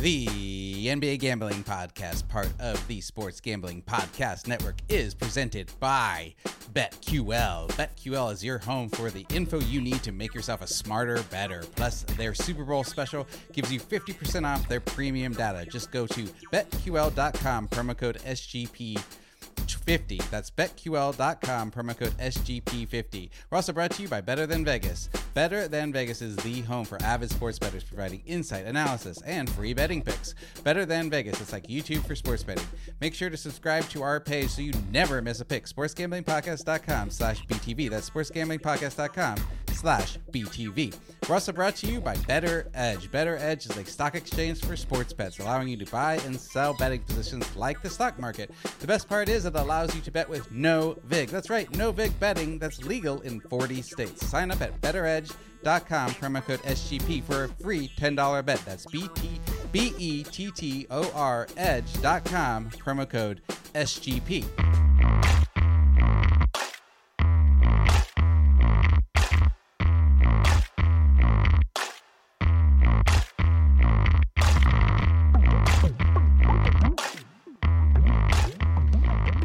The NBA Gambling Podcast, part of the Sports Gambling Podcast Network, is presented by BetQL. BetQL is your home for the info you need to make yourself a smarter, better. Plus, their Super Bowl special gives you 50% off their premium data. Just go to betql.com, promo code SGP. 50. That's betql.com, promo code SGP50. We're also brought to you by Better Than Vegas. Better Than Vegas is the home for avid sports bettors providing insight, analysis, and free betting picks. Better Than Vegas, it's like YouTube for sports betting. Make sure to subscribe to our page so you never miss a pick. SportsGamblingPodcast.com slash BTV. That's SportsGamblingPodcast.com slash BTV. We're also brought to you by Bettor Edge. Bettor Edge is a stock exchange for sports bets, allowing you to buy and sell betting positions like the stock market. The best part is it allows you to bet with no VIG. That's right, no VIG betting that's legal in 40 states. Sign up at bettoredge.com, promo code SGP for a free $10 bet. That's B-T- B-E-T-T-O-R edge.com, promo code SGP.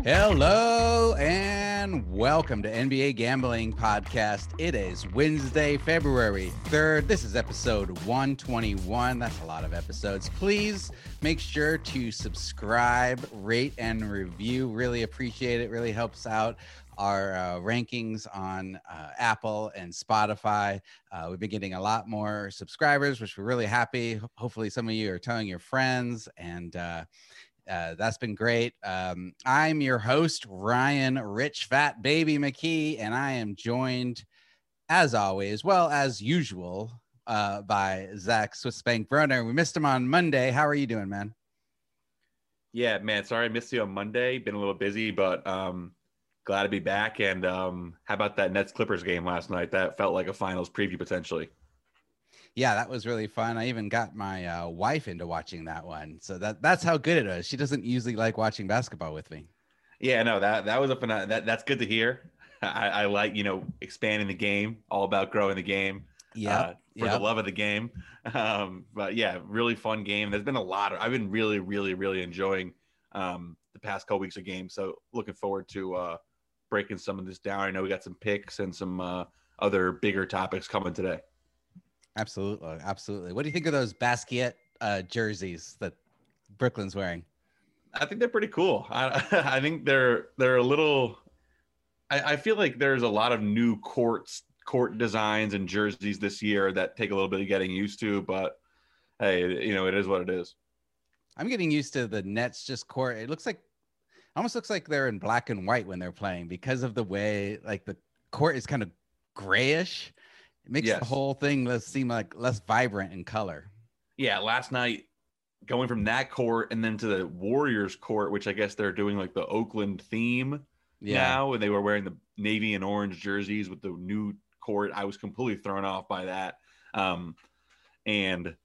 Hello and welcome to NBA Gambling Podcast. It is Wednesday, February 3rd. This is episode 121. That's a lot of episodes. Please make sure to subscribe, rate, and review. Really appreciate it. Really helps out our uh, rankings on uh, Apple and Spotify. Uh, we've been getting a lot more subscribers, which we're really happy. Hopefully, some of you are telling your friends and uh, that's been great. Um, I'm your host, Ryan Rich Fat Baby McKee, and I am joined, as always, well as usual, uh, by Zach Swissbank Broner. We missed him on Monday. How are you doing, man? Yeah, man. Sorry I missed you on Monday. Been a little busy, but um, glad to be back. And um, how about that Nets Clippers game last night? That felt like a finals preview potentially yeah, that was really fun. I even got my uh, wife into watching that one. So that that's how good it is. She doesn't usually like watching basketball with me. Yeah, no, that that was a fun. That that's good to hear. I, I like you know expanding the game, all about growing the game. Yeah, uh, for yep. the love of the game. Um, but yeah, really fun game. There's been a lot of. I've been really, really, really enjoying um, the past couple weeks of games. So looking forward to uh, breaking some of this down. I know we got some picks and some uh, other bigger topics coming today. Absolutely, absolutely. What do you think of those Basquiat uh, jerseys that Brooklyn's wearing? I think they're pretty cool. I, I think they're they're a little. I, I feel like there's a lot of new courts court designs and jerseys this year that take a little bit of getting used to, but hey, you know it is what it is. I'm getting used to the Nets just court. It looks like almost looks like they're in black and white when they're playing because of the way like the court is kind of grayish it makes yes. the whole thing less seem like less vibrant in color. Yeah, last night going from that court and then to the Warriors court, which I guess they're doing like the Oakland theme yeah. now, and they were wearing the navy and orange jerseys with the new court. I was completely thrown off by that. Um, and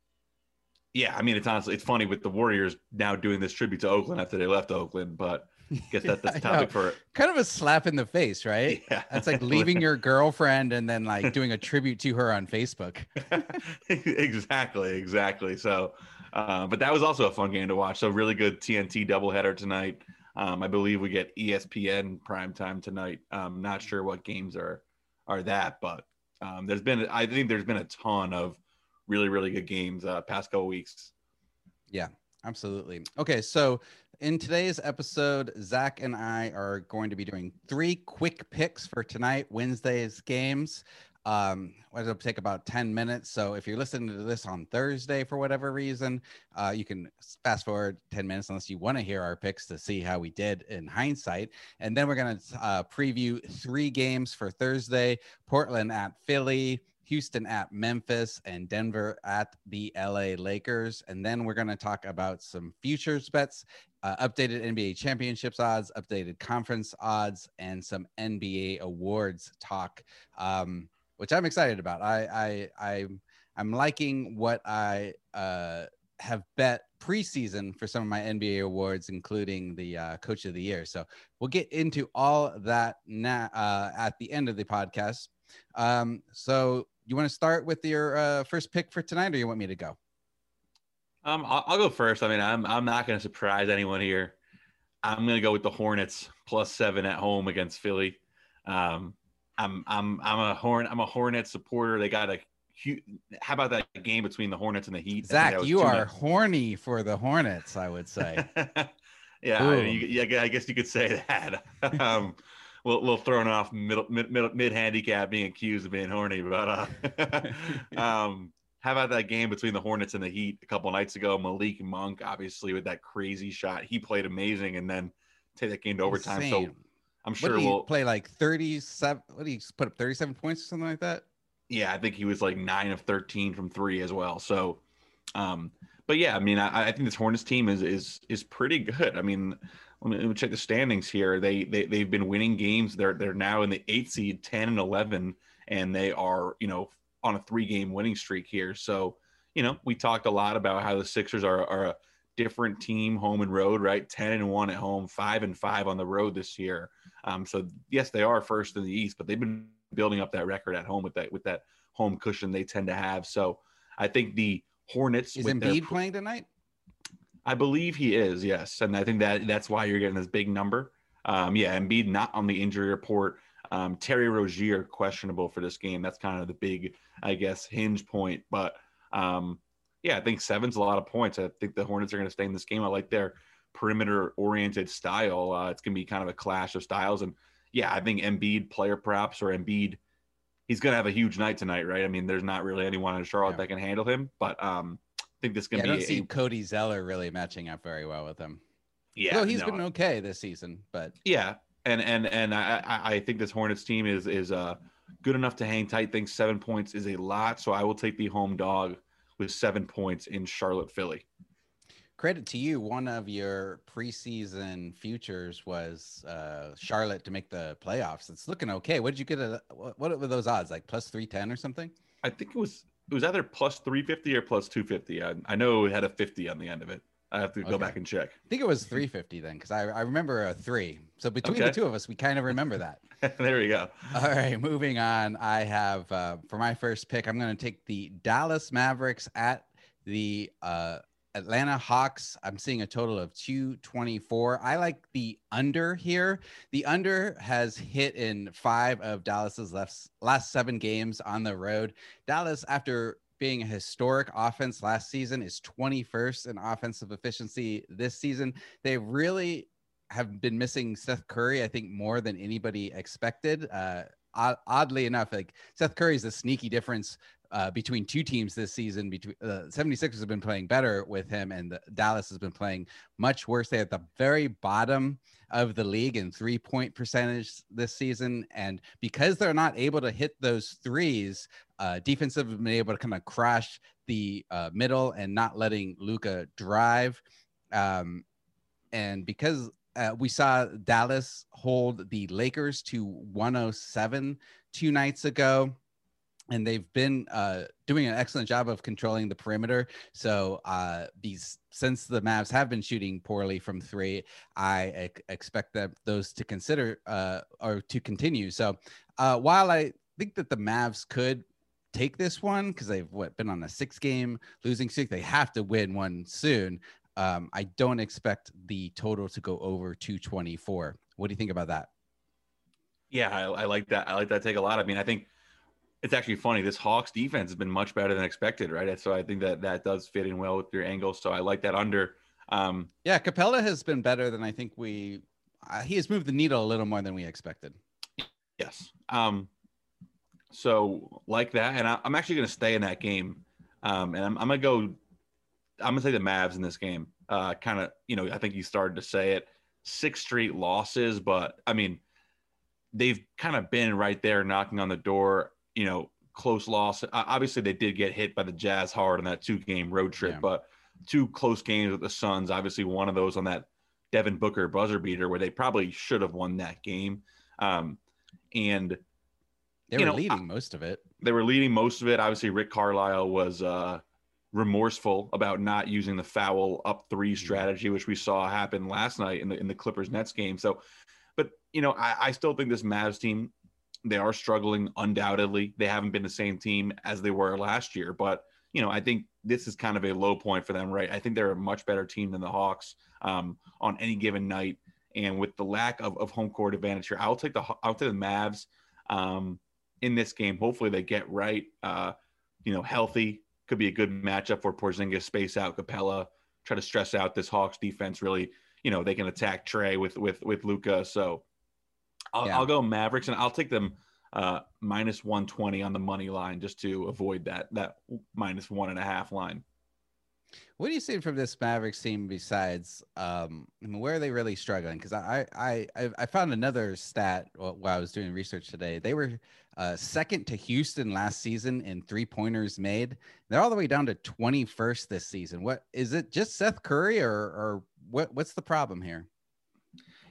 yeah, I mean, it's honestly it's funny with the Warriors now doing this tribute to Oakland after they left Oakland, but guess that's the topic for kind of a slap in the face, right? Yeah. That's like leaving your girlfriend and then like doing a tribute to her on Facebook. exactly, exactly. So, uh, but that was also a fun game to watch. So really good TNT doubleheader tonight. Um, I believe we get ESPN prime time tonight. I'm not sure what games are are that, but um, there's been I think there's been a ton of really really good games uh, past couple weeks. Yeah, absolutely. Okay, so in today's episode, Zach and I are going to be doing three quick picks for tonight, Wednesday's games. Um, it'll take about 10 minutes. So if you're listening to this on Thursday for whatever reason, uh, you can fast forward 10 minutes unless you want to hear our picks to see how we did in hindsight. And then we're going to uh, preview three games for Thursday Portland at Philly, Houston at Memphis, and Denver at the LA Lakers. And then we're going to talk about some futures bets, uh, updated NBA championships odds, updated conference odds, and some NBA awards talk, um, which I'm excited about. I, I, I, I'm liking what I uh, have bet preseason for some of my NBA awards, including the uh, Coach of the Year. So we'll get into all that na- uh, at the end of the podcast. Um, so you want to start with your uh, first pick for tonight, or you want me to go? Um, I'll, I'll, go first. I mean, I'm I'm not going to surprise anyone here. I'm going to go with the Hornets plus seven at home against Philly. Um, I'm I'm I'm a horn I'm a Hornets supporter. They got a how about that game between the Hornets and the Heat? Zach, you are horny for the Hornets, I would say. yeah, I, mean, you, yeah, I guess you could say that. um, little, little thrown off middle mid, mid handicap being accused of being horny, but uh, um, how about that game between the Hornets and the Heat a couple nights ago? Malik Monk, obviously, with that crazy shot, he played amazing, and then take that game to overtime. Insane. So I'm sure we'll play like 37. What do you put up 37 points or something like that? Yeah, I think he was like nine of 13 from three as well. So, um, but yeah, I mean, I, I think this Hornets team is is is pretty good. I mean, let me, check the standings here. They they they've been winning games. They're they're now in the eight seed, 10 and 11, and they are you know on a three game winning streak here. So, you know, we talked a lot about how the Sixers are are a different team, home and road, right? 10 and one at home, five and five on the road this year. Um, so yes, they are first in the East, but they've been building up that record at home with that with that home cushion they tend to have. So I think the Hornets is Embiid their, playing tonight. I believe he is, yes, and I think that that's why you're getting this big number. Um, yeah, Embiid not on the injury report. Um, Terry Rozier questionable for this game. That's kind of the big, I guess, hinge point. But um, yeah, I think seven's a lot of points. I think the Hornets are going to stay in this game. I like their perimeter oriented style. Uh, it's going to be kind of a clash of styles. And yeah, I think Embiid player props or Embiid, he's going to have a huge night tonight, right? I mean, there's not really anyone in Charlotte yeah. that can handle him, but um, think this to yeah, be. I don't see a, Cody Zeller really matching up very well with him. Yeah, Well, he's no, been okay this season, but yeah, and and and I I think this Hornets team is is uh good enough to hang tight. Think seven points is a lot, so I will take the home dog with seven points in Charlotte, Philly. Credit to you. One of your preseason futures was uh, Charlotte to make the playoffs. It's looking okay. What did you get? What, what were those odds? Like plus three ten or something? I think it was it was either plus three fifty or plus two fifty. I, I know it had a fifty on the end of it. I have to go back and check. I think it was 350 then, because I, I remember a three. So between okay. the two of us, we kind of remember that. there we go. All right, moving on. I have uh, for my first pick, I'm going to take the Dallas Mavericks at the uh, Atlanta Hawks. I'm seeing a total of 224. I like the under here. The under has hit in five of Dallas's last last seven games on the road. Dallas, after being a historic offense last season, is 21st in offensive efficiency this season. They really have been missing Seth Curry, I think, more than anybody expected. Uh, oddly enough, like Seth Curry is a sneaky difference uh, between two teams this season. Between uh, 76ers have been playing better with him, and the, Dallas has been playing much worse. They're at the very bottom of the league in three point percentage this season. And because they're not able to hit those threes, uh, defensive have been able to kind of crash the uh, middle and not letting Luka drive. Um, and because uh, we saw Dallas hold the Lakers to 107 two nights ago and they've been uh, doing an excellent job of controlling the perimeter. So uh, these since the Mavs have been shooting poorly from three, I expect that those to consider uh, or to continue. So uh, while I think that the Mavs could take this one because they've what been on a six game losing streak, they have to win one soon. Um, I don't expect the total to go over 224. What do you think about that? Yeah, I, I like that. I like that take a lot. I mean, I think it's actually funny. This Hawks defense has been much better than expected, right? So I think that that does fit in well with your angle. So I like that under. Um, yeah, Capela has been better than I think we. Uh, he has moved the needle a little more than we expected. Yes. Um, so like that, and I, am actually going to stay in that game, um, and I'm, I'm going to go. I'm going to say the Mavs in this game. Uh, kind of, you know, I think you started to say it. Six straight losses, but I mean, they've kind of been right there knocking on the door you know, close loss. Obviously, they did get hit by the Jazz hard on that two game road trip, yeah. but two close games with the Suns. Obviously, one of those on that Devin Booker buzzer beater where they probably should have won that game. Um, and they were know, leading most of it. They were leading most of it. Obviously, Rick Carlisle was uh, remorseful about not using the foul up three mm-hmm. strategy, which we saw happen last night in the in the Clippers Nets game. So, but you know, I, I still think this Mavs team they are struggling undoubtedly. They haven't been the same team as they were last year, but you know, I think this is kind of a low point for them, right? I think they're a much better team than the Hawks um, on any given night. And with the lack of, of home court advantage here, I'll take the I'll take the Mavs um, in this game. Hopefully they get right, uh, you know, healthy. Could be a good matchup for Porzingis, space out Capela. try to stress out this Hawks defense. Really, you know, they can attack Trae with with with Luka. So I'll, yeah. I'll go Mavericks, and I'll take them uh, minus 120 on the money line just to avoid that that minus one and a half line. What do you see from this Mavericks team besides um, I mean, where are they really struggling? Because I, I I found another stat while I was doing research today. They were uh, second to Houston last season in three pointers made. They're all the way down to 21st this season. What is it? Just Seth Curry, or or what? What's the problem here?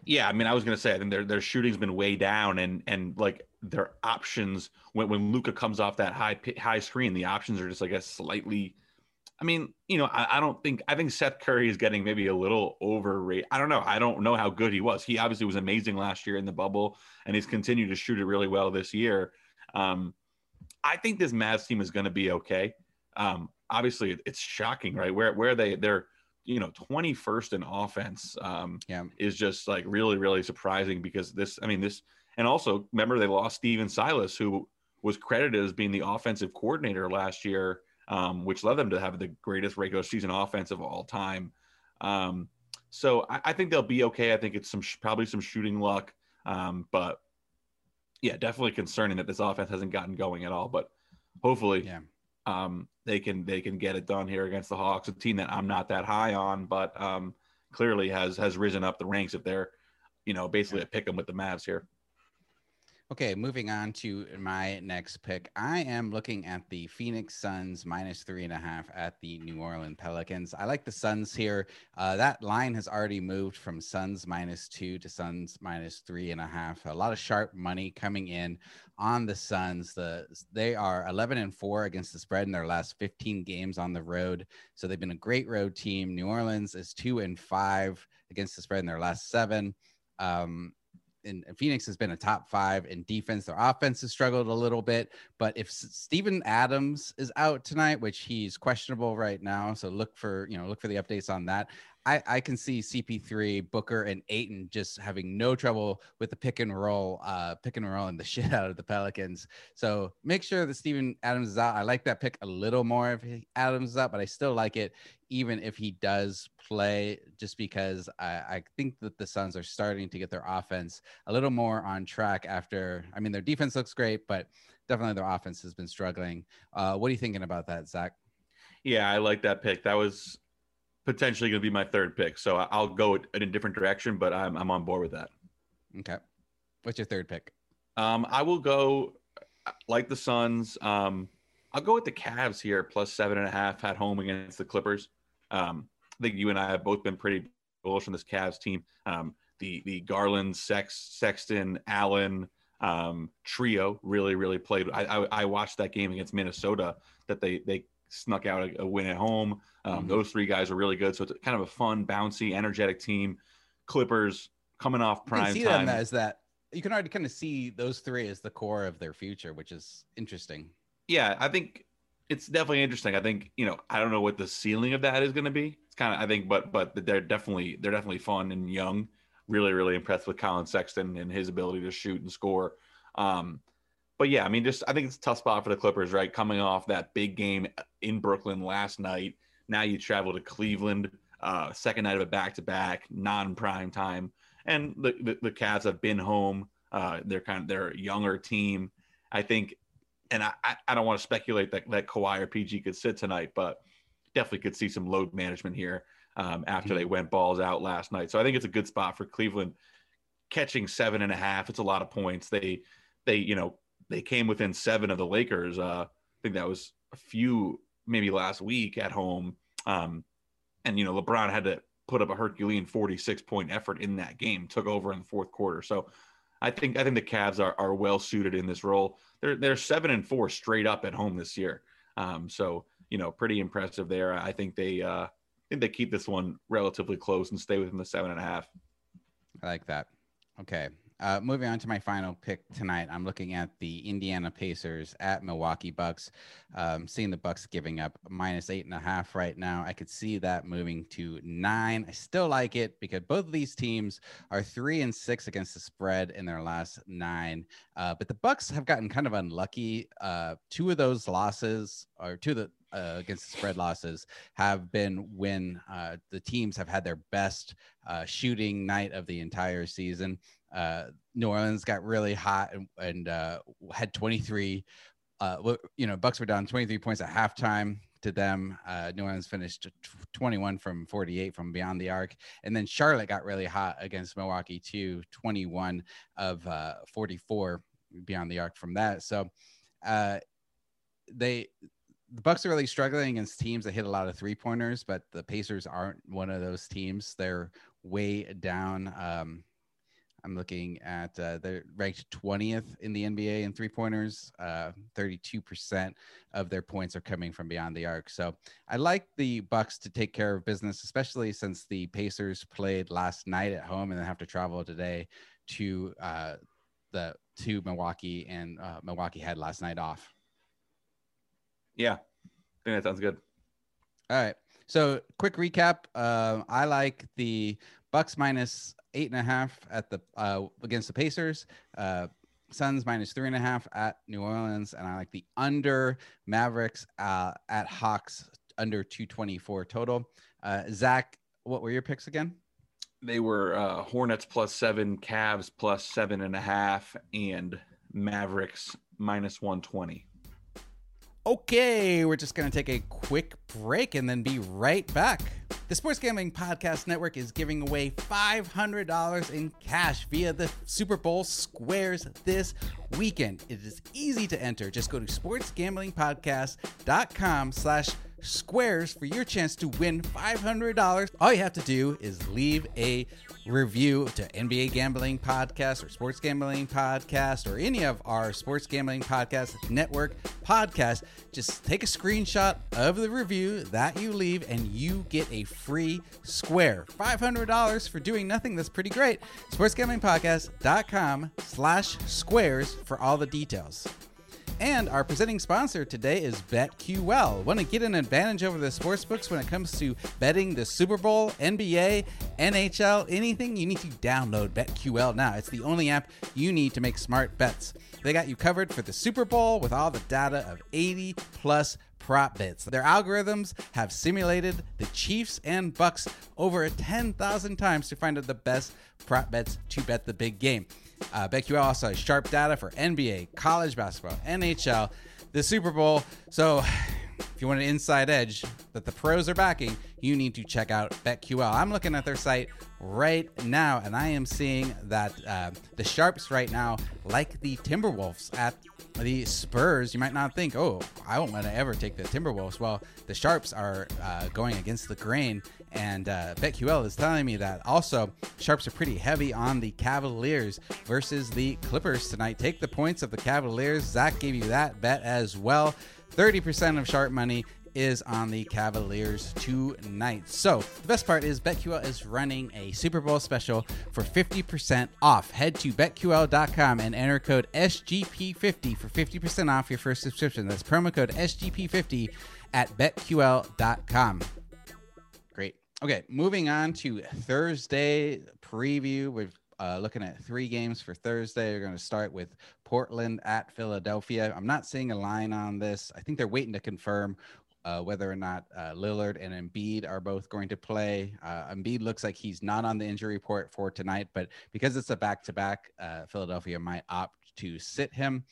Yeah, I mean, I was gonna say, I think their their shooting's been way down, and and like their options when when Luka comes off that high high screen, the options are just like a slightly. I mean, you know, I, I don't think I think Seth Curry is getting maybe a little overrated. I don't know. I don't know how good he was. He obviously was amazing last year in the bubble, and he's continued to shoot it really well this year. Um, I think this Mavs team is going to be okay. Um, obviously, it's shocking, right? Where where they they're you know 21st in offense um, yeah. is just like really really surprising because this I mean this and also remember they lost Stephen Silas who was credited as being the offensive coordinator last year, um, which led them to have the greatest regular season offense of all time. Um, so I, I, think they'll be okay. I think it's some probably some shooting luck, um, but yeah, definitely concerning that this offense hasn't gotten going at all. But hopefully, yeah. Um, they can they can get it done here against the Hawks, a team that I'm not that high on, but um, clearly has has risen up the ranks if they're, you know, basically a pick them with the Mavs here. Okay, moving on to my next pick. I am looking at the Phoenix Suns minus three and a half at the New Orleans Pelicans. I like the Suns here. Uh, that line has already moved from Suns minus two to Suns minus three and a half. A lot of sharp money coming in on the Suns. The they are 11 and four against the spread in their last 15 games on the road. So they've been a great road team. New Orleans is two and five against the spread in their last seven. Um, and Phoenix has been a top five in defense. Their offense has struggled a little bit, but if Steven Adams is out tonight, which he's questionable right now, so look for you know look for the updates on that. I, I can see CP3, Booker, and Ayton just having no trouble with the pick and roll, uh, pick and roll and the shit out of the Pelicans. So make sure that Steven Adams is out. I like that pick a little more if he, Adams is out, but I still like it even if he does play, just because I, I think that the Suns are starting to get their offense a little more on track after. I mean, their defense looks great, but definitely their offense has been struggling. Uh, what are you thinking about that, Zach? Yeah, I like that pick. That was potentially going to be my third pick. So I'll go in a different direction, but I'm I'm on board with that. Okay. What's your third pick? Um, I will go like the Suns. Um, I'll go with the Cavs here, plus seven and a half at home against the Clippers. Um, I think you and I have both been pretty bullish on this Cavs team. Um, the the Garland, Sex, Sexton, Allen um, trio really really played. I, I, I watched that game against Minnesota that they they snuck out a, a win at home. Um, mm-hmm. Those three guys are really good. So it's kind of a fun, bouncy, energetic team. Clippers coming off prime you see time. them as that. You can already kind of see those three as the core of their future, which is interesting. Yeah, I think it's definitely interesting. I think you know I don't know what the ceiling of that is going to be. It's kind of I think, but but they're definitely they're definitely fun and young. Really, really impressed with Collin Sexton and his ability to shoot and score. Um, but yeah, I mean, just I think it's a tough spot for the Clippers, right? Coming off that big game in Brooklyn last night. Now you travel to Cleveland, uh, second night of a back to back, non prime time. And the, the, the Cavs have been home. Uh, they're kind of they're a younger team. I think, and I, I don't want to speculate that, that Kawhi or PG could sit tonight, but definitely could see some load management here um, after mm-hmm. they went balls out last night. So I think it's a good spot for Cleveland catching seven and a half. It's a lot of points. They, they, you know, they came within seven of the Lakers. Uh, I think that was a few, maybe last week at home. Um, and you know, LeBron had to put up a Herculean 46 point effort in that game, took over in the fourth quarter. So I think I think the Cavs are, are well suited in this role. They're they're seven and four straight up at home this year. Um, so you know, pretty impressive there. I think they uh, I think they keep this one relatively close and stay within the seven and a half. I like that. Okay. Uh, moving on to my final pick tonight, I'm looking at the Indiana Pacers at Milwaukee Bucks. Um, seeing the Bucks giving up minus eight and a half right now, I could see that moving to nine. I still like it because both of these teams are three and six against the spread in their last nine. Uh, but the Bucks have gotten kind of unlucky. Uh, two of those losses, or two of the uh, against the spread losses have been when uh, the teams have had their best uh, shooting night of the entire season. Uh, New Orleans got really hot and, and uh, had 23. Uh, you know, Bucks were down 23 points at halftime to them. Uh, New Orleans finished 21 from 48 from beyond the arc, and then Charlotte got really hot against Milwaukee too, 21 of 44 beyond the arc from that. So they the Bucks are really struggling against teams that hit a lot of three pointers, but the Pacers aren't one of those teams. They're way down. Um, I'm looking at uh, they're ranked 20th in the NBA in three pointers. Uh, 32% of their points are coming from beyond the arc. So I like the Bucks to take care of business, especially since the Pacers played last night at home and then have to travel today to uh, the to Milwaukee, and uh, Milwaukee had last night off. Yeah, I think that sounds good. All right. So quick recap. Uh, I like the Bucks minus eight and a half at the uh, against the Pacers. Uh, Suns minus three and a half at New Orleans, and I like the under Mavericks uh, at Hawks under two twenty four total. Uh, Zach, what were your picks again? They were uh, Hornets plus seven, Cavs plus seven and a half, and Mavericks minus one twenty. Okay, we're just going to take a quick break and then be right back. The Sports Gambling Podcast Network is giving away $500 in cash via the Super Bowl squares this weekend. It is easy to enter. Just go to sportsgamblingpodcast.com slash squares for your chance to win $500. All you have to do is leave a review to NBA Gambling Podcast or Sports Gambling Podcast or any of our Sports Gambling Podcast Network podcasts. Just take a screenshot of the review that you leave and you get a free square. $500 for doing nothing. That's pretty great. SportsGamblingPodcast.com slash squares for all the details. And our presenting sponsor today is BetQL. Want to get an advantage over the sportsbooks when it comes to betting the Super Bowl, NBA, NHL, anything? You need to download BetQL now. It's the only app you need to make smart bets. They got you covered for the Super Bowl with all the data of 80 plus prop bets. Their algorithms have simulated the Chiefs and Bucks over 10,000 times to find out the best prop bets to bet the big game. Uh, BetQL also has sharp data for NBA, college basketball, NHL, the Super Bowl. So if you want an inside edge that the pros are backing, you need to check out BetQL. I'm looking at their site right now, and I am seeing that uh, the Sharps right now, like the Timberwolves at the Spurs, you might not think, oh, I won't want to ever take the Timberwolves. Well, the Sharps are uh, going against the grain, and uh, BetQL is telling me that also Sharps are pretty heavy on the Cavaliers versus the Clippers tonight. Take the points of the Cavaliers. Zach gave you that bet as well. 30% of sharp money is on the Cavaliers tonight. So, the best part is BetQL is running a Super Bowl special for 50% off. Head to betql.com and enter code SGP50 for 50% off your first subscription. That's promo code SGP50 at betql.com. Okay, moving on to Thursday preview. We're uh, looking at three games for Thursday. We're going to start with Portland at Philadelphia. I'm not seeing a line on this. I think they're waiting to confirm uh, whether or not uh, Lillard and Embiid are both going to play. Uh, Embiid looks like he's not on the injury report for tonight, but because it's a back to back, Philadelphia might opt to sit him.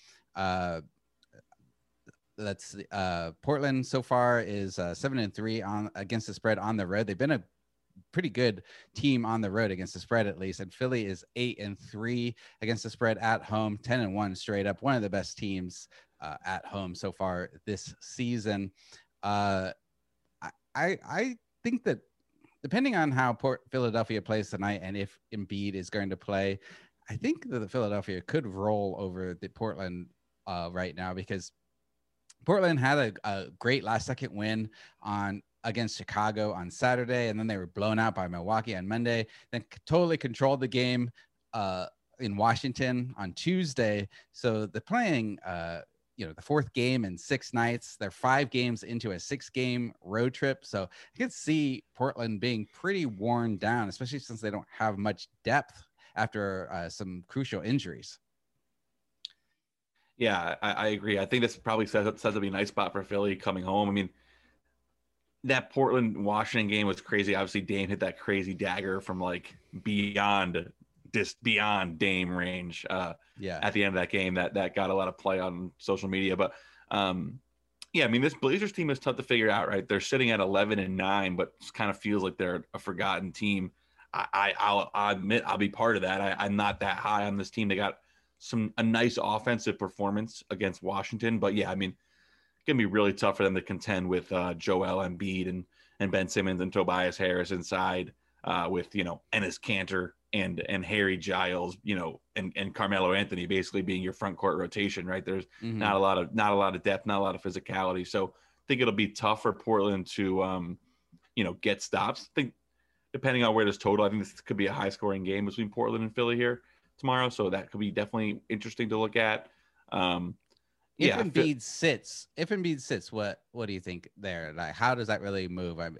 Let's uh, Portland so far is uh, seven and three on against the spread on the road. They've been a pretty good team on the road against the spread at least and philly is eight and three against the spread at home 10 and one straight up one of the best teams uh, at home so far this season uh, I I think that depending on how Port Philadelphia plays tonight and if Embiid is going to play, I think that the Philadelphia could roll over the Portland uh, right now because Portland had a, a great last second win on against Chicago on Saturday, and then they were blown out by Milwaukee on Monday. Then totally controlled the game uh, in Washington on Tuesday. So they're playing, uh, you know, the fourth game in six nights. They're five games into a six game road trip. So I could see Portland being pretty worn down, especially since they don't have much depth after uh, some crucial injuries. Yeah, I, I, agree. I think this probably says, says to be a nice spot for Philly coming home. I mean, that Portland Washington game was crazy. Obviously, Dame hit that crazy dagger from like beyond just beyond Dame range. Uh, yeah. At the end of that game, that that got a lot of play on social media. But um, yeah, I mean, this Blazers team is tough to figure out. Right, they're sitting at eleven and nine, but kind of feels like they're a forgotten team. I, I will admit I'll be part of that. I, I'm not that high on this team. They got some a nice offensive performance against Washington, but yeah, I mean, it's gonna be really tough for them to contend with uh, Joel Embiid and and Ben Simmons and Tobias Harris inside uh, with you know Enes Kanter and and Harry Giles, you know, and and Carmelo Anthony basically being your front court rotation, right? There's mm-hmm. not a lot of not a lot of depth, not a lot of physicality. So I think it'll be tough for Portland to um, you know, get stops. I think depending on where this total, I think this could be a high scoring game between Portland and Philly here tomorrow. So that could be definitely interesting to look at. Um if yeah, Embiid sits, if Embiid sits, what what do you think there? Like, how does that really move? I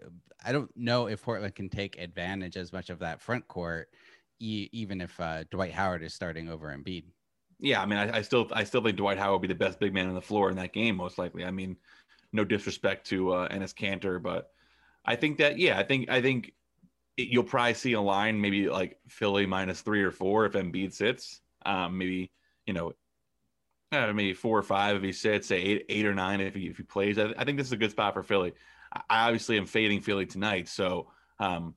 I don't know if Portland can take advantage as much of that front court e- even if uh, Dwight Howard is starting over Embiid. Yeah, I mean, I, I, still I still think Dwight Howard will be the best big man on the floor in that game, most likely. I mean, no disrespect to uh, Enes Kanter, but I think that yeah, I think I think you'll probably see a line maybe like Philly minus three or four if Embiid sits. Um, maybe you know, uh, maybe four or five if he sits, say eight eight or nine if he if he plays. I, I think this is a good spot for Philly. I obviously am fading Philly tonight, so um,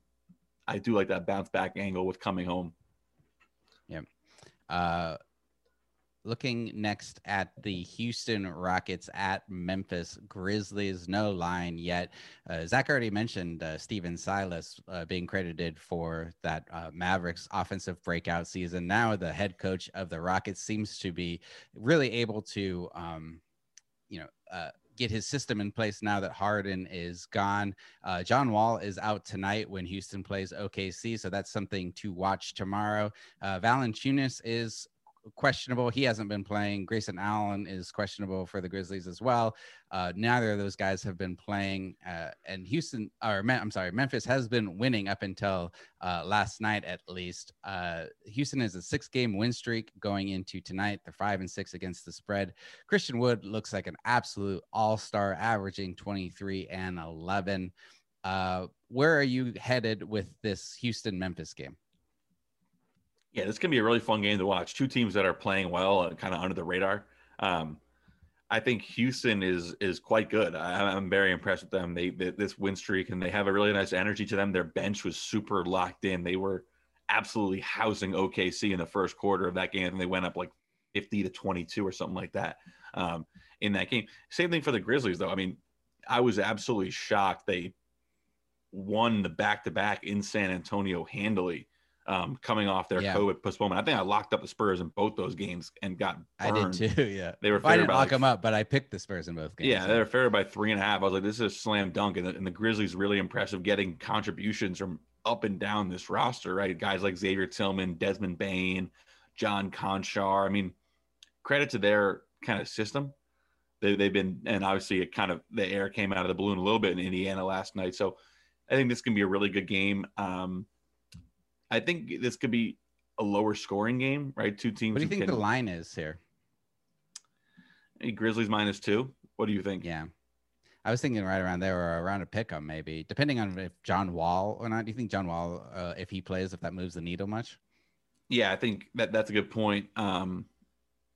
I do like that bounce back angle with coming home. Yeah. Uh, looking next at the Houston Rockets at Memphis Grizzlies. No line yet. Uh, Zach already mentioned uh, Stephen Silas uh, being credited for that uh, Mavericks offensive breakout season. Now the head coach of the Rockets seems to be really able to, um, you know, uh, get his system in place now that Harden is gone. Uh, John Wall is out tonight when Houston plays OKC, so that's something to watch tomorrow. Uh, Valanciunas is questionable. He hasn't been playing. Grayson Allen is questionable for the Grizzlies as well. Uh, neither of those guys have been playing. Uh, and Houston, or I'm sorry, Memphis has been winning up until uh, last night at least. Uh, Houston is a six-game win streak going into tonight. They're five and six against the spread. Christian Wood looks like an absolute all-star, averaging 23 and 11. Uh, where are you headed with this Houston Memphis game? Yeah, this can be a really fun game to watch. Two teams that are playing well, and kind of under the radar. Um, I think Houston is is quite good. I, am very impressed with them. They, they, this win streak and they have a really nice energy to them. Their bench was super locked in. They were absolutely housing OKC in the first quarter of that game, and they went up like 50 to 22 or something like that um, in that game. Same thing for the Grizzlies, though. I mean, I was absolutely shocked they won the back to back in San Antonio handily um, coming off their yeah. COVID postponement. I think I locked up the Spurs in both those games and got burned. I did too. Yeah, they were. Well, I didn't lock like, them up, but I picked the Spurs in both games. Yeah, they were favored by three and a half. I was like, this is a slam dunk, and the, and the Grizzlies really impressive, getting contributions from up and down this roster. Right, guys like Xavier Tillman, Desmond Bane, John Konchar. I mean, credit to their kind of system. They, they've been, and obviously, it kind of the air came out of the balloon a little bit in Indiana last night. So, I think this can be a really good game. Um, I think this could be a lower scoring game, right? Two teams. What do you think can... the line is here? Hey, Grizzlies minus two. What do you think? Yeah. I was thinking right around there or around a pick 'em maybe, depending on if John Wall or not. Do you think John Wall, uh, if he plays, if that moves the needle much? Yeah, I think that that's a good point. Um,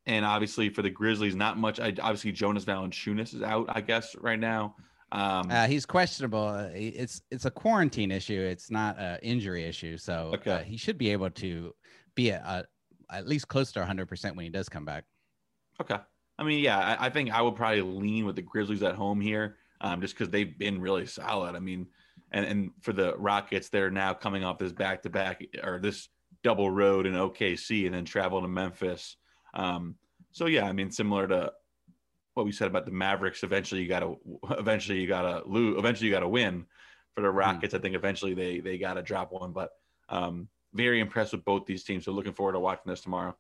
and obviously for the Grizzlies, not much. I, obviously Jonas Valanciunas is out, I guess, right now. Um, uh, he's questionable. Uh, it's it's a quarantine issue. It's not an injury issue. So okay. uh, he should be able to be a, a, at least close to 100 percent when he does come back. Okay. I mean, yeah, I, I, think I would probably lean with the Grizzlies at home here, um, just because they've been really solid. I mean, and and for the Rockets, they're now coming off this back to back or this double road in OKC and then travel to Memphis. Um, so yeah, I mean, similar to what we said about the Mavericks. Eventually, you got to eventually you got to lose. Eventually, you got to win. For the hmm. Rockets, mm. I think eventually they they got to drop one. But um, very impressed with both these teams. So looking forward to watching this tomorrow.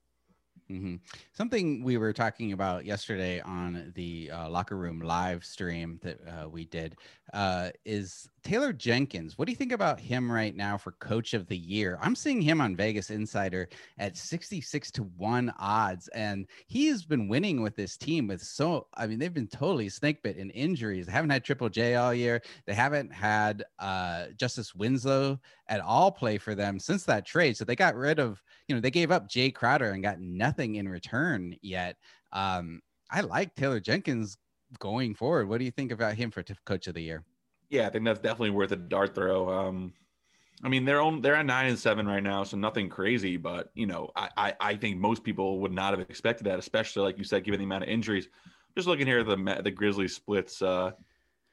Mm-hmm. Something we were talking about yesterday on the uh, locker room live stream that uh, we did uh, is Taylor Jenkins. What do you think about him right now for coach of the year? I'm seeing him on Vegas Insider at 66 to 1 odds, and he's been winning with this team with so, I mean, they've been totally snake bit in injuries. They haven't had Triple J all year, they haven't had uh, Justice Winslow at all play for them since that trade. So they got rid of, you know, they gave up Jay Crowder and got nothing in return yet. Um, I like Taylor Jenkins going forward. What do you think about him for t- coach of the year? Yeah, I think that's definitely worth a dart throw. Um, I mean, they're on they're at nine and seven right now, so nothing crazy. But you know, I, I, I think most people would not have expected that, especially like you said, given the amount of injuries. Just looking here, the the Grizzlies splits, uh,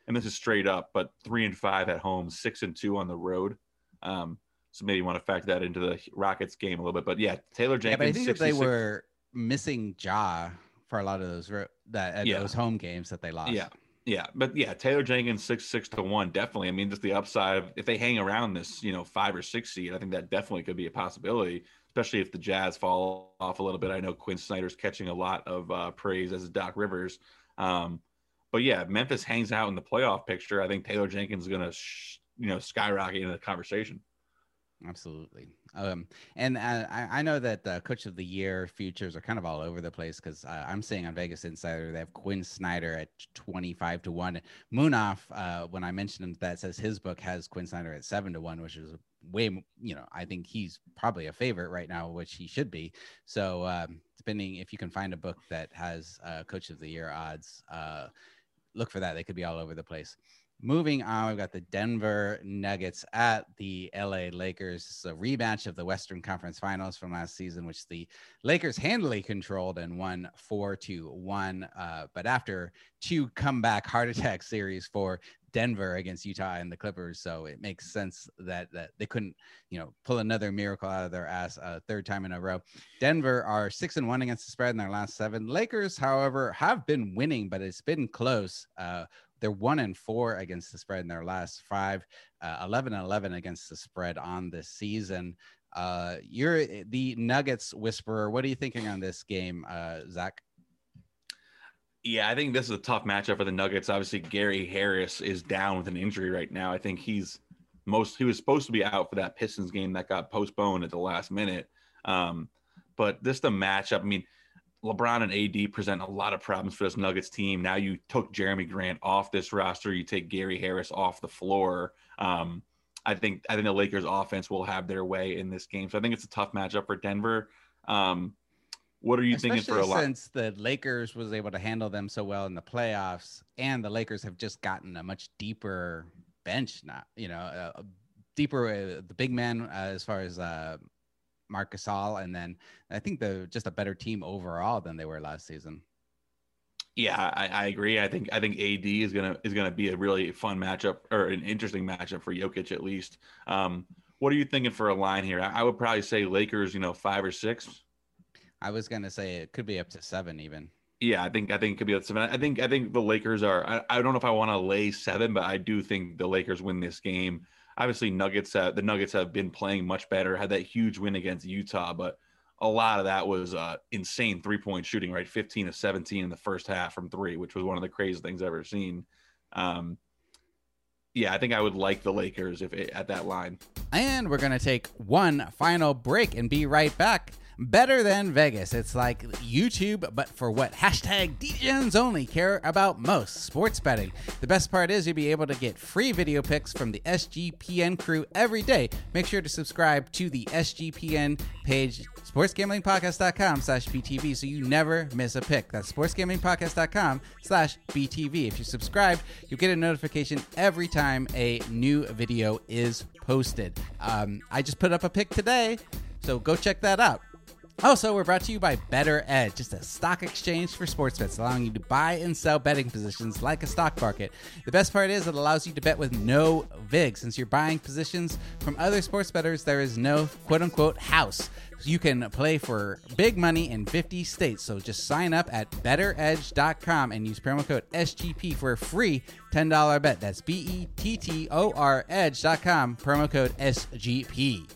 and this is straight up, but three and five at home, six and two on the road. Um, so maybe you want to factor that into the Rockets game a little bit. But yeah, Taylor Jenkins. Yeah, but I think 66... they were missing Ja for a lot of those that yeah. those home games that they lost. Yeah. Yeah, but yeah, Taylor Jenkins six six to one definitely. I mean, just the upside of if they hang around this, you know, five or six seed, I think that definitely could be a possibility, especially if the Jazz fall off a little bit. I know Quin Snyder's catching a lot of uh, praise as Doc Rivers, um, but yeah, Memphis hangs out in the playoff picture. I think Taylor Jenkins is going to, sh- you know, skyrocket into the conversation. Absolutely. Um, and uh, I, I, know that the coach of the year futures are kind of all over the place because uh, I'm seeing on Vegas Insider they have Quin Snyder at 25 to 1. Munaf, uh, when I mentioned that, says his book has Quin Snyder at 7 to 1, which is way, you know, I think he's probably a favorite right now, which he should be. So, um, depending if you can find a book that has uh, coach of the year odds, uh, look for that. They could be all over the place. Moving on, we've got the Denver Nuggets at the LA Lakers. It's a rematch of the Western Conference Finals from last season, which the Lakers handily controlled and won four to one. Uh, but after two comeback heart attack series for Denver against Utah and the Clippers, so it makes sense that that they couldn't, you know, pull another miracle out of their ass a third time in a row. Denver are six and one against the spread in their last seven. Lakers, however, have been winning, but it's been close. Uh, they're one and four against the spread in their last five, uh, 11 and 11 against the spread on this season. Uh, you're eh, the Nuggets whisperer. What are you thinking on this game, uh, Zach? Yeah, I think this is a tough matchup for the Nuggets. Obviously, Gary Harris is down with an injury right now. I think he's most he was supposed to be out for that Pistons game that got postponed at the last minute. Um, but this the matchup. I mean, LeBron and AD present a lot of problems for this Nuggets team. Now you took Jerami Grant off this roster. You take Gary Harris off the floor. Um, I think I think the Lakers offense will have their way in this game. So I think it's a tough matchup for Denver. Um, what are you Especially thinking for a lot? Since the Lakers was able to handle them so well in the playoffs, and the Lakers have just gotten a much deeper bench now. You know, uh, deeper uh, the big man uh, as far as uh, Marc Gasol, and then I think they're just a better team overall than they were last season. Yeah, I, I, agree. I think I think AD is gonna is gonna be a really fun matchup or an interesting matchup for Jokic at least. Um, what are you thinking for a line here? I, I would probably say Lakers, you know, five or six. I was gonna say it could be up to seven even. Yeah, I think I think it could be up to seven. I think I think the Lakers are. I, I don't know if I want to lay seven, but I do think the Lakers win this game obviously Nuggets uh, the Nuggets have been playing much better. Had that huge win against Utah, but a lot of that was uh, insane three point shooting, right? 15 to 17 in the first half from three, which was one of the craziest things I've ever seen. Um, yeah, I think I would like the Lakers if it, at that line. And we're going to take one final break and be right back better than Vegas. It's like YouTube, but for what hashtag DJs only care about most sports betting. The best part is you'll be able to get free video picks from the SGPN crew every day. Make sure to subscribe to the SGPN page, sportsgamblingpodcast.com slash BTV, so you never miss a pick. That's sportsgamblingpodcast.com slash BTV. If you subscribe, you'll get a notification every time a new video is posted. Um, I just put up a pick today, so go check that out. Also, we're brought to you by Bettor Edge, just a stock exchange for sports bets, allowing you to buy and sell betting positions like a stock market. The best part is it allows you to bet with no VIG. Since you're buying positions from other sports bettors, there is no quote unquote house. You can play for big money in 50 states. So just sign up at bettoredge.com and use promo code SGP for a free $10 bet. That's B E T T O R edge.com, promo code SGP.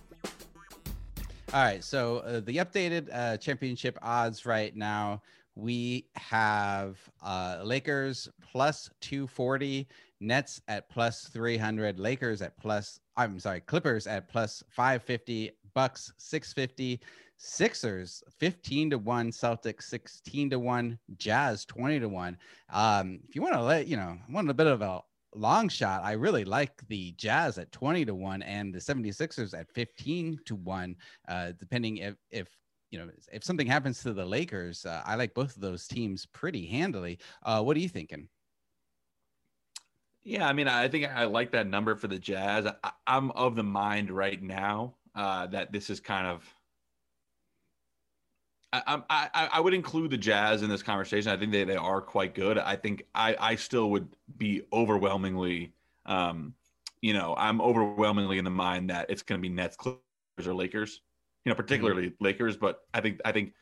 All right. So uh, the updated uh, championship odds right now, we have uh, Lakers plus 240, Nets at plus 300, Lakers at plus, I'm sorry, Clippers at plus 550, Bucks 650, Sixers 15 to 1, Celtics 16 to 1, Jazz 20 to 1. Um, if you want to let, you know, want a bit of a long shot, I really like the Jazz at 20 to 1 and the 76ers at 15 to 1, uh, depending if, if you know, if something happens to the Lakers, uh, I like both of those teams pretty handily. Uh, what are you thinking? Yeah, I mean, I think I like that number for the Jazz. I, am of the mind right now uh, that this is kind of I, I, I would include the Jazz in this conversation. I think they, they are quite good. I think I, I still would be overwhelmingly, um, you know, I'm overwhelmingly in the mind that it's going to be Nets, Clippers, or Lakers. You know, particularly mm-hmm. Lakers. But I think I think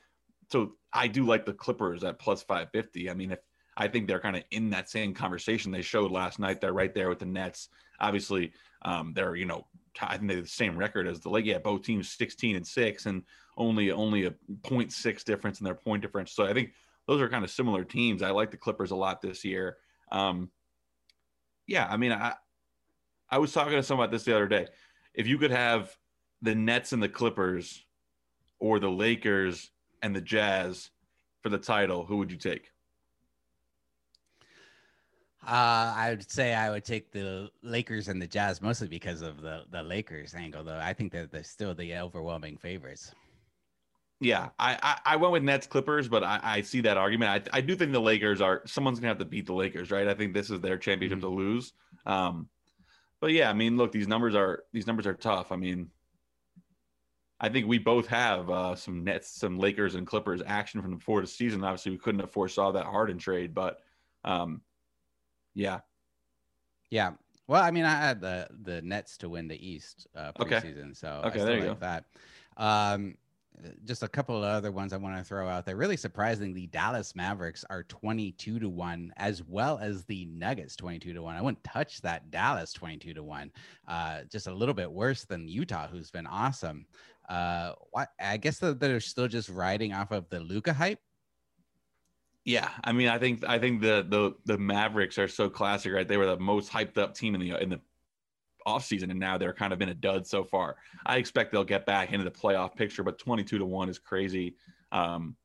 so. I do like the Clippers at plus five fifty. I mean, if I think they're kind of in that same conversation they showed last night. They're right there with the Nets. Obviously, um, they're you know I think they have the same record as the Lake. Yeah, both teams 16 and six, and only only a 0.6 difference in their point difference. So I think those are kind of similar teams. I like the Clippers a lot this year. Um, yeah, I mean, I I was talking to someone about this the other day. If you could have the Nets and the Clippers, or the Lakers and the Jazz for the title, who would you take? Uh, I would say I would take the Lakers and the Jazz mostly because of the the Lakers angle, though. I think that they're still the overwhelming favorites. Yeah, I, I, I went with Nets Clippers, but I, I see that argument. I, I do think the Lakers are someone's gonna have to beat the Lakers, right? I think this is their championship mm-hmm. to lose. Um, but yeah, I mean, look, these numbers are these numbers are tough. I mean, I think we both have uh, some Nets, some Lakers and Clippers action from before the season. Obviously, we couldn't have foresaw that Harden trade, but um, yeah. Yeah. Well, I mean, I had the the Nets to win the East uh, preseason, okay. so okay, I there you like go. that. Um, just a couple of other ones I want to throw out there. Really surprising, the Dallas Mavericks are 22 to 1, as well as the Nuggets 22 to 1. I wouldn't touch that Dallas 22 to 1. Uh, just a little bit worse than Utah, who's been awesome. Uh, I guess that they're still just riding off of the Luka hype. Yeah, I mean, I think I think the the the Mavericks are so classic, right? They were the most hyped up team in the in the offseason, and now they're kind of in a dud so far. I expect they'll get back into the playoff picture, but twenty two to one is crazy. Um,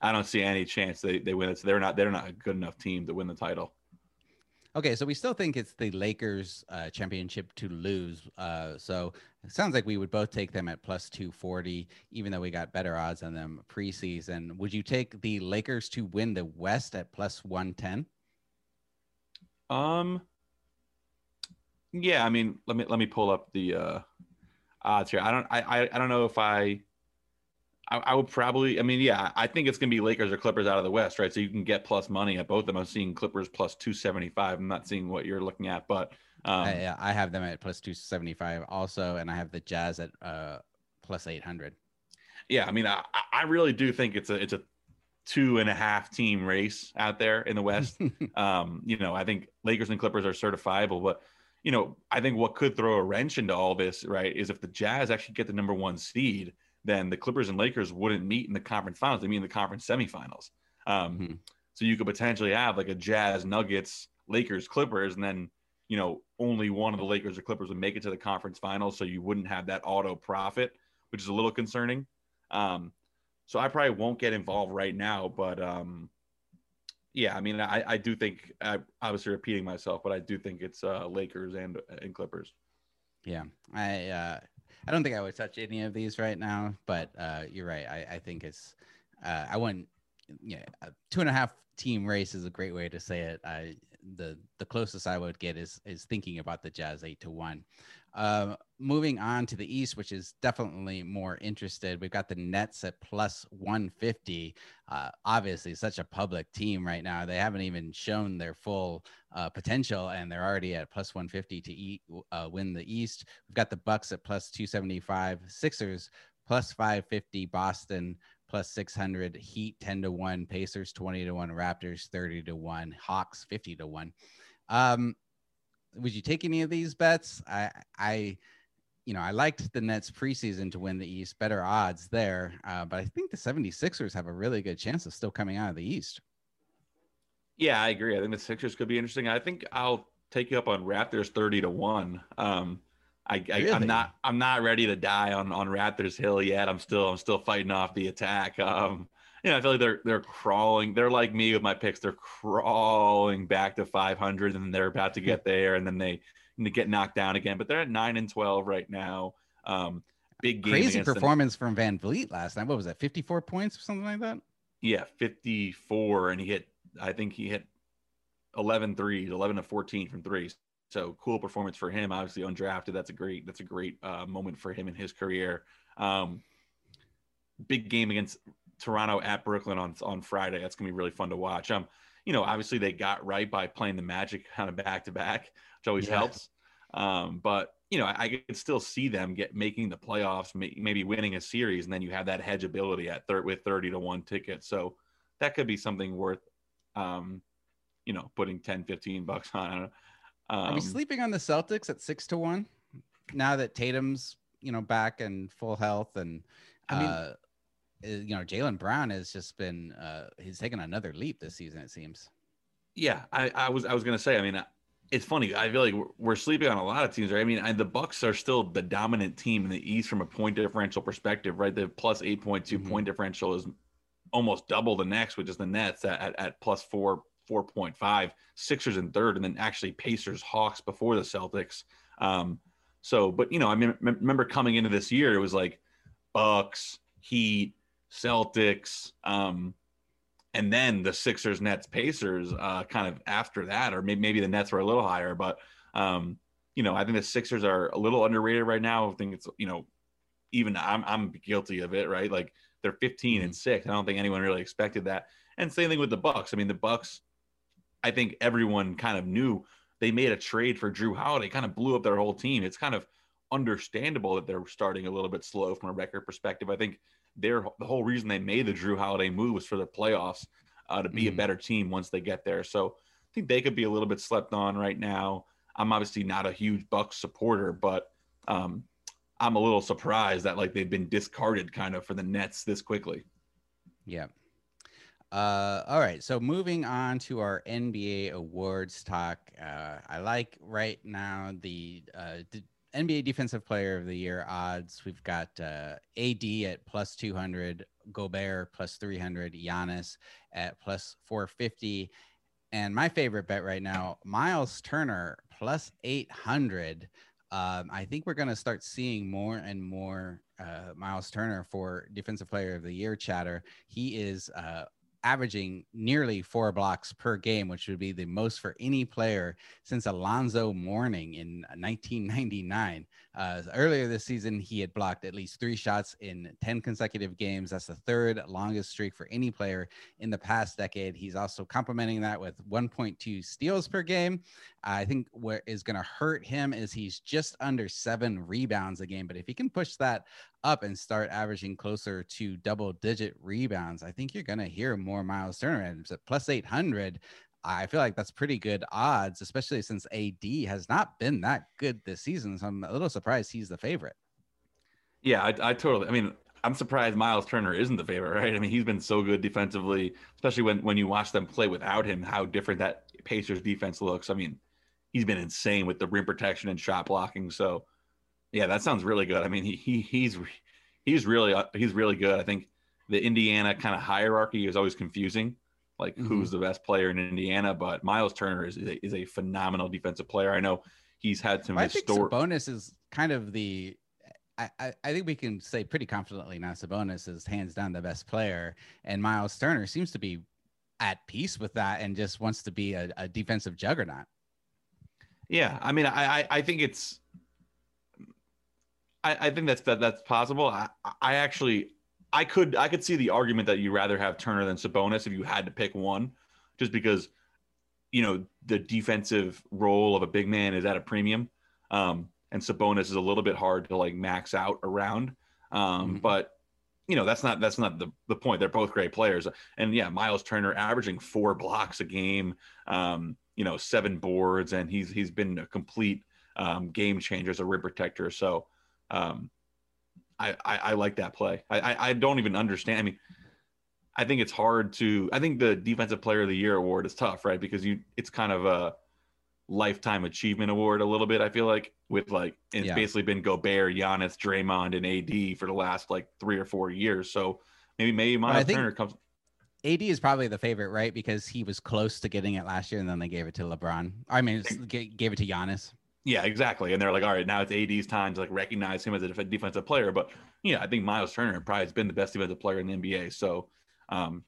I don't see any chance they, they win it. So they're not they're not a good enough team to win the title. Okay, so we still think it's the Lakers uh, championship to lose. Uh, so it sounds like we would both take them at plus 240, even though we got better odds on them preseason. Would you take the Lakers to win the West at plus 110? Um, yeah, I mean, let me let me pull up the uh, odds here. I don't I, I I don't know if I I, I, would probably. I mean, yeah, I think it's going to be Lakers or Clippers out of the West, right? So you can get plus money at both of them. I'm seeing Clippers plus two seventy five. I'm not seeing what you're looking at, but um, I, I, have them at plus two seventy five also, and I have the Jazz at uh, plus eight hundred. Yeah, I mean, I, I really do think it's a it's a two and a half team race out there in the West. um, you know, I think Lakers and Clippers are certifiable, but you know, I think what could throw a wrench into all this, right, is if the Jazz actually get the number one seed then the Clippers and Lakers wouldn't meet in the conference finals. They meet in the conference semifinals. Um, mm-hmm. So you could potentially have like a Jazz, Nuggets, Lakers, Clippers, and then you know only one of the Lakers or Clippers would make it to the conference finals. So you wouldn't have that auto profit, which is a little concerning. Um, so I probably won't get involved right now, but um, yeah, I mean, I, I do think I obviously repeating myself, but I do think it's uh, Lakers and and Clippers. Yeah, I uh, I don't think I would touch any of these right now, but uh, you're right. I, I think it's uh, I wouldn't. Yeah, two and a half team race is a great way to say it. I the the closest I would get is is thinking about the Jazz eight to one. Uh, moving on to the East, which is definitely more interested, we've got the Nets at plus 150. Uh, obviously, such a public team right now. They haven't even shown their full uh, potential, and they're already at plus 150 to eat, uh, win the East. We've got the Bucks at plus 275, Sixers plus 550, Boston plus 600, Heat 10 to 1, Pacers 20 to 1, Raptors 30 to 1, Hawks 50 to 1. Um, would you take any of these bets? I I you know, I liked the Nets preseason to win the East, better odds there. Uh, but I think the 76ers have a really good chance of still coming out of the East. Yeah, I agree. I think the Sixers could be interesting. I think I'll take you up on Raptors 30 to 1. Um, I, I am not I'm not ready to die on on Raptors Hill yet. I'm still I'm still fighting off the attack. Um, you know, I feel like they're they're crawling. They're like me with my picks. They're crawling back to 500, and they're about to get there, and then they, they get knocked down again. But they're at nine and 12 right now. Um, big game crazy performance from VanVleet last night. What was that? 54 points or something like that? Yeah, 54, and he hit. I think he hit 11 threes, 11 to 14 from threes. So cool performance for him. Obviously undrafted. That's a great. That's a great uh, moment for him in his career. Um, big game against Toronto at Brooklyn on on Friday. That's gonna be really fun to watch. Um, you know, obviously they got right by playing the Magic kind of back to back, which always yeah. helps. Um, but you know, I, I, could still see them get making the playoffs, may, maybe winning a series, and then you have that hedge ability at third with thirty to one ticket. So that could be something worth, um, you know, putting 10, 15 bucks on. Um, Are we um, sleeping on the Celtics at six to one now that Tatum's you know back and full health and I mean, uh, you know Jaylen Brown has just been uh, he's taken another leap this season it seems. Yeah, I, I was I was gonna say I mean it's funny I feel like we're, we're sleeping on a lot of teams right I mean I, the Bucks are still the dominant team in the East from a point differential perspective right the plus eight point two mm-hmm. point differential is almost double the next which is the Nets at, at, at plus four 4.5, Sixers in third, and then actually Pacers, Hawks before the Celtics. Um, so, but you know, I mean, remember coming into this year, it was like Bucks, Heat, Celtics, um, and then the Sixers, Nets, Pacers, uh, kind of after that, or maybe, maybe the Nets were a little higher, but um, you know, I think the Sixers are a little underrated right now. I think it's you know, even I'm I'm guilty of it, right? Like they're 15 and mm-hmm. six. I don't think anyone really expected that. And same thing with the Bucks. I mean, the Bucks I think everyone kind of knew they made a trade for Jrue Holiday, kind of blew up their whole team. It's kind of understandable that they're starting a little bit slow from a record perspective. I think their the whole reason they made the Jrue Holiday move was for the playoffs uh, to be mm. a better team once they get there. So I think they could be a little bit slept on right now. I'm obviously not a huge Bucks supporter, but um, I'm a little surprised that like they've been discarded kind of for the Nets this quickly. Yeah. Uh, all right, so moving on to our NBA awards talk. Uh, I like right now the uh, D- NBA Defensive Player of the Year odds. We've got uh, AD at plus 200, Gobert plus 300, Giannis at plus 450. And my favorite bet right now, Miles Turner plus 800. Um, I think we're going to start seeing more and more uh, Miles Turner for Defensive Player of the Year chatter. He is uh, averaging nearly four blocks per game, which would be the most for any player since Alonzo Mourning in 1999. Uh, earlier this season, he had blocked at least three shots in 10 consecutive games. That's the third longest streak for any player in the past decade. He's also complementing that with 1.2 steals per game. I think what is going to hurt him is he's just under seven rebounds a game. But if he can push that up and start averaging closer to double digit rebounds, I think you're going to hear more Miles Turner. And plus 800, I feel like that's pretty good odds, especially since AD has not been that good this season. So I'm a little surprised he's the favorite. Yeah, I, I totally. I mean, I'm surprised Miles Turner isn't the favorite, right? I mean, he's been so good defensively, especially when when you watch them play without him. How different that Pacers defense looks. I mean, he's been insane with the rim protection and shot blocking. So, yeah, that sounds really good. I mean, he, he he's he's really uh, he's really good. I think the Indiana kind of hierarchy is always confusing like mm-hmm. who's the best player in Indiana. But Miles Turner is, is a, is, a, phenomenal defensive player. I know he's had some. Well, I think Sabonis is kind of the. I, I think we can say pretty confidently now Sabonis is hands down the best player, and Miles Turner seems to be at peace with that and just wants to be a, a defensive juggernaut. Yeah, I mean, I I think it's. I, I think that's that that's possible. I, I actually I could I could see the argument that you'd rather have Turner than Sabonis if you had to pick one, just because you know the defensive role of a big man is at a premium, um, and Sabonis is a little bit hard to like max out around. Um, mm-hmm. But you know that's not that's not the, the point. They're both great players, and yeah, Miles Turner averaging four blocks a game, um, you know, seven boards, and he's he's been a complete um, game changer as a rim protector. So um, I, I, I like that play. I, I, I don't even understand. I mean, I think it's hard to. I think the defensive player of the year award is tough, right? Because you, it's kind of a lifetime achievement award a little bit. I feel like with like it's yeah. basically been Gobert, Giannis, Draymond, and AD for the last like three or four years. So maybe maybe Miles Turner comes. AD is probably the favorite, right? Because he was close to getting it last year, and then they gave it to LeBron. I mean, gave it to Giannis. Yeah, exactly. And they're like, all right, now it's AD's time to like recognize him as a defensive player. But yeah, I think Miles Turner probably has been the best defensive player in the NBA. So, um,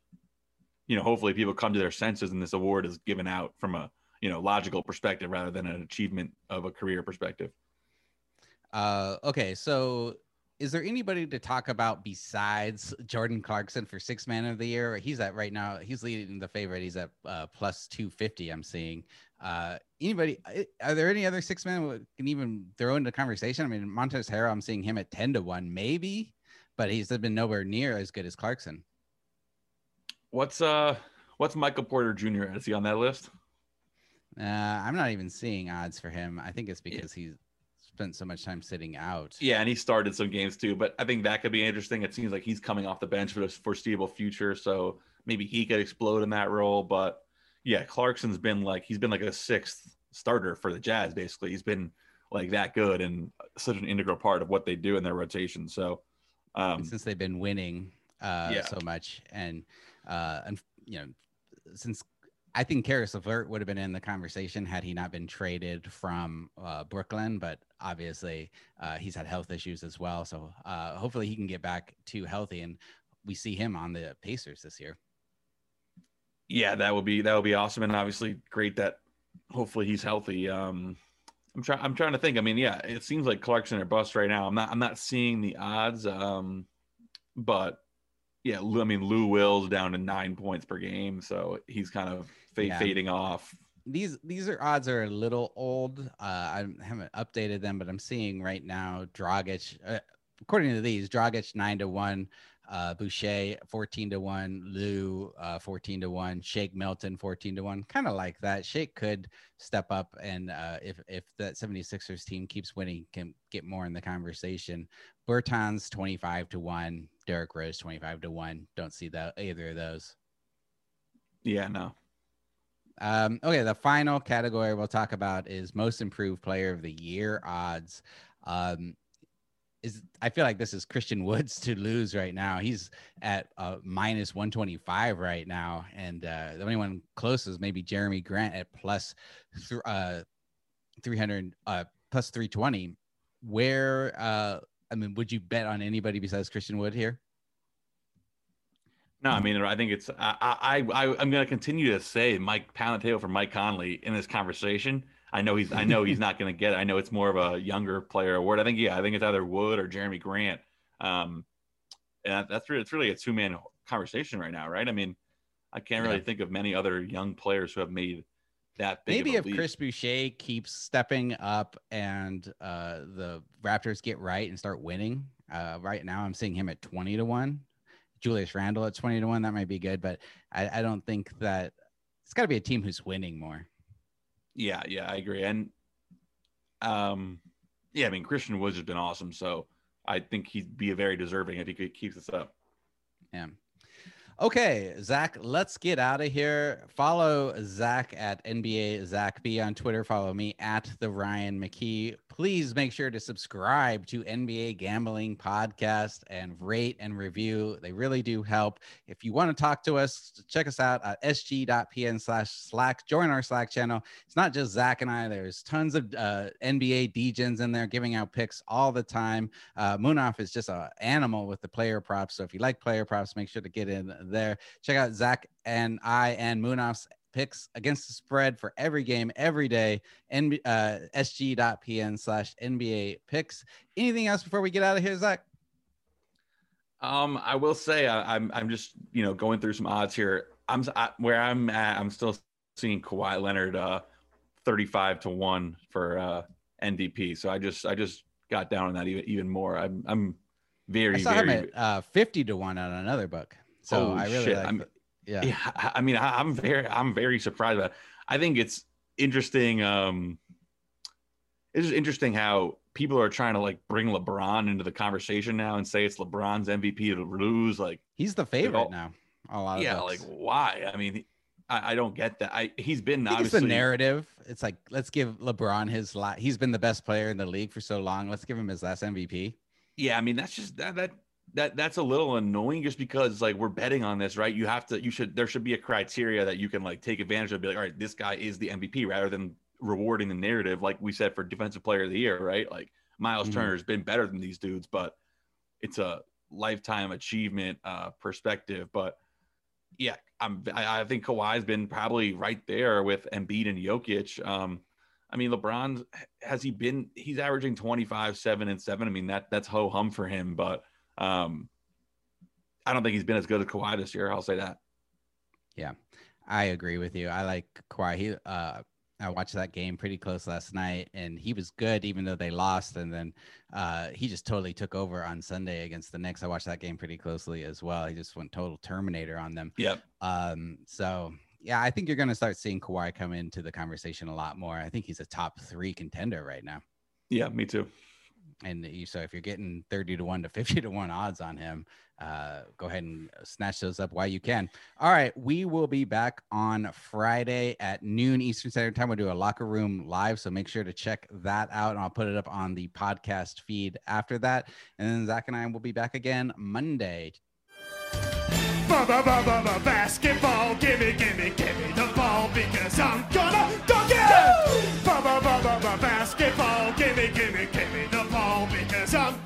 you know, hopefully people come to their senses and this award is given out from a you know logical perspective rather than an achievement of a career perspective. Uh, okay, so is there anybody to talk about besides Jordan Clarkson for six man of the year? He's at right now. He's leading the favorite. He's at uh, plus two fifty. I'm seeing. Uh, anybody? Are there any other six men we can even throw into the conversation? I mean, Montrezl Harrell. I'm seeing him at ten to one, maybe, but he's been nowhere near as good as Clarkson. What's uh, what's Michael Porter Jr. Is he on that list? Uh, I'm not even seeing odds for him. I think it's because yeah. he's spent so much time sitting out. Yeah, and he started some games too, but I think that could be interesting. It seems like he's coming off the bench for the foreseeable future, so maybe he could explode in that role. But yeah, Clarkson's been like he's been like a sixth starter for the Jazz. Basically, he's been like that good and such an integral part of what they do in their rotation. So um, since they've been winning uh, yeah. so much, and uh, and you know since I think Caris LeVert would have been in the conversation had he not been traded from uh, Brooklyn, but obviously uh, he's had health issues as well. So uh, hopefully he can get back to healthy and we see him on the Pacers this year. Yeah, that would be that would be awesome, and obviously great that hopefully he's healthy. Um, I'm trying. I'm trying to think. I mean, yeah, it seems like Clarkson or bust right now. I'm not. I'm not seeing the odds. Um, but yeah, I mean, Lou Will's down to nine points per game, so he's kind of fade, yeah. fading off. These these are odds are a little old. Uh, I haven't updated them, but I'm seeing right now Dragic. Uh, according to these, Dragic nine to one, uh, Boucher 14 to 1, Lou uh, 14 to 1, Shake Milton 14 to 1. Kind of like that. Shake could step up and uh, if if that 76ers team keeps winning, can get more in the conversation. Bertans 25 to 1, Derrick Rose 25 to 1. Don't see that either of those. Yeah, no. Um, okay, the final category we'll talk about is most improved player of the year odds. Um, is I feel like this is Christian Woods to lose right now. He's at uh, minus 125 right now, and uh, the only one close is maybe Jerami Grant at plus th- uh, 300 uh, plus 320. Where uh, I mean, would you bet on anybody besides Christian Wood here? No, I mean, I think it's I I, I I'm going to continue to say Mike Palateo for Mike Conley in this conversation. I know he's I know he's not going to get it. I know it's more of a younger player award. I think yeah, I think it's either Wood or Jerami Grant. Um, and that's really it's really a two man conversation right now, right? I mean, I can't really yeah. think of many other young players who have made that big. Maybe if lead. Chris Boucher keeps stepping up and uh, the Raptors get right and start winning. Uh, right now, I'm seeing him at 20 to 1. Julius Randle at 20 to 1. That might be good, but I, I don't think that it's got to be a team who's winning more. Yeah, yeah, I agree. And um, yeah, I mean, Christian Woods has been awesome. So I think he'd be a very deserving if he could keep this up. Yeah. Okay, Zach, let's get out of here. Follow Zach at NBA Zach B on Twitter. Follow me at the Ryan McKee please make sure to subscribe to NBA Gambling Podcast and rate and review. They really do help. If you want to talk to us, check us out at sg.pn slash Slack. Join our Slack channel. It's not just Zach and I, there's tons of uh, NBA DJs in there giving out picks all the time. Uh, Munaf is just an animal with the player props. So if you like player props, make sure to get in there. Check out Zach and I and Munaf's picks against the spread for every game every day. N- uh, sg.pn slash NBA picks. Anything else before we get out of here, Zach? Um, I will say I, am I'm, I'm just you know going through some odds here. I'm I, where I'm at. I'm still seeing Kawhi Leonard uh 35 to one for uh MVP. So I just I just got down on that even even more. I'm I'm very I saw very, him at uh 50 to one on another book. So I really shit. like. Yeah. Yeah. I mean, I, am very, I'm very surprised. About I think it's interesting. Um, it's just interesting how people are trying to like bring LeBron into the conversation now and say it's LeBron's MVP to lose. Like he's the favorite all, now. A lot of yeah, like why? I mean, I, I, don't get that. I he's been I obviously the narrative. It's like let's give LeBron his lot. He's been the best player in the league for so long. Let's give him his last MVP. Yeah, I mean that's just that that that that's a little annoying just because like we're betting on this, right? You have to you should there should be a criteria that you can like take advantage of, be like, all right, this guy is the MVP rather than rewarding the narrative, like we said for defensive player of the year, right? Like Miles mm-hmm. Turner has been better than these dudes, but it's a lifetime achievement uh perspective. But yeah, I'm I, I think Kawhi's been probably right there with Embiid and Jokic. Um, I mean, LeBron has he been? He's averaging 25, seven and seven. I mean, that that's ho hum for him, but um, I don't think he's been as good as Kawhi this year. I'll say that. Yeah, I agree with you. I like Kawhi. He, uh, I watched that game pretty close last night, and he was good even though they lost. And then uh, he just totally took over on Sunday against the Knicks. I watched that game pretty closely as well. He just went total Terminator on them. Yep. Um, so yeah, I think you're going to start seeing Kawhi come into the conversation a lot more. I think he's a top three contender right now. Yeah, me too and you, so if you're getting 30 to 1 to 50 to 1 odds on him uh, go ahead and snatch those up while you can. All right we will be back on friday at noon eastern standard time. We'll do a locker room live so make sure to check that out and i'll put it up on the podcast feed after that. And then zach and i will be back again monday. Basketball gimme gimme gimme the ball because i'm gonna dunk it! Basketball gimme gimme gimme the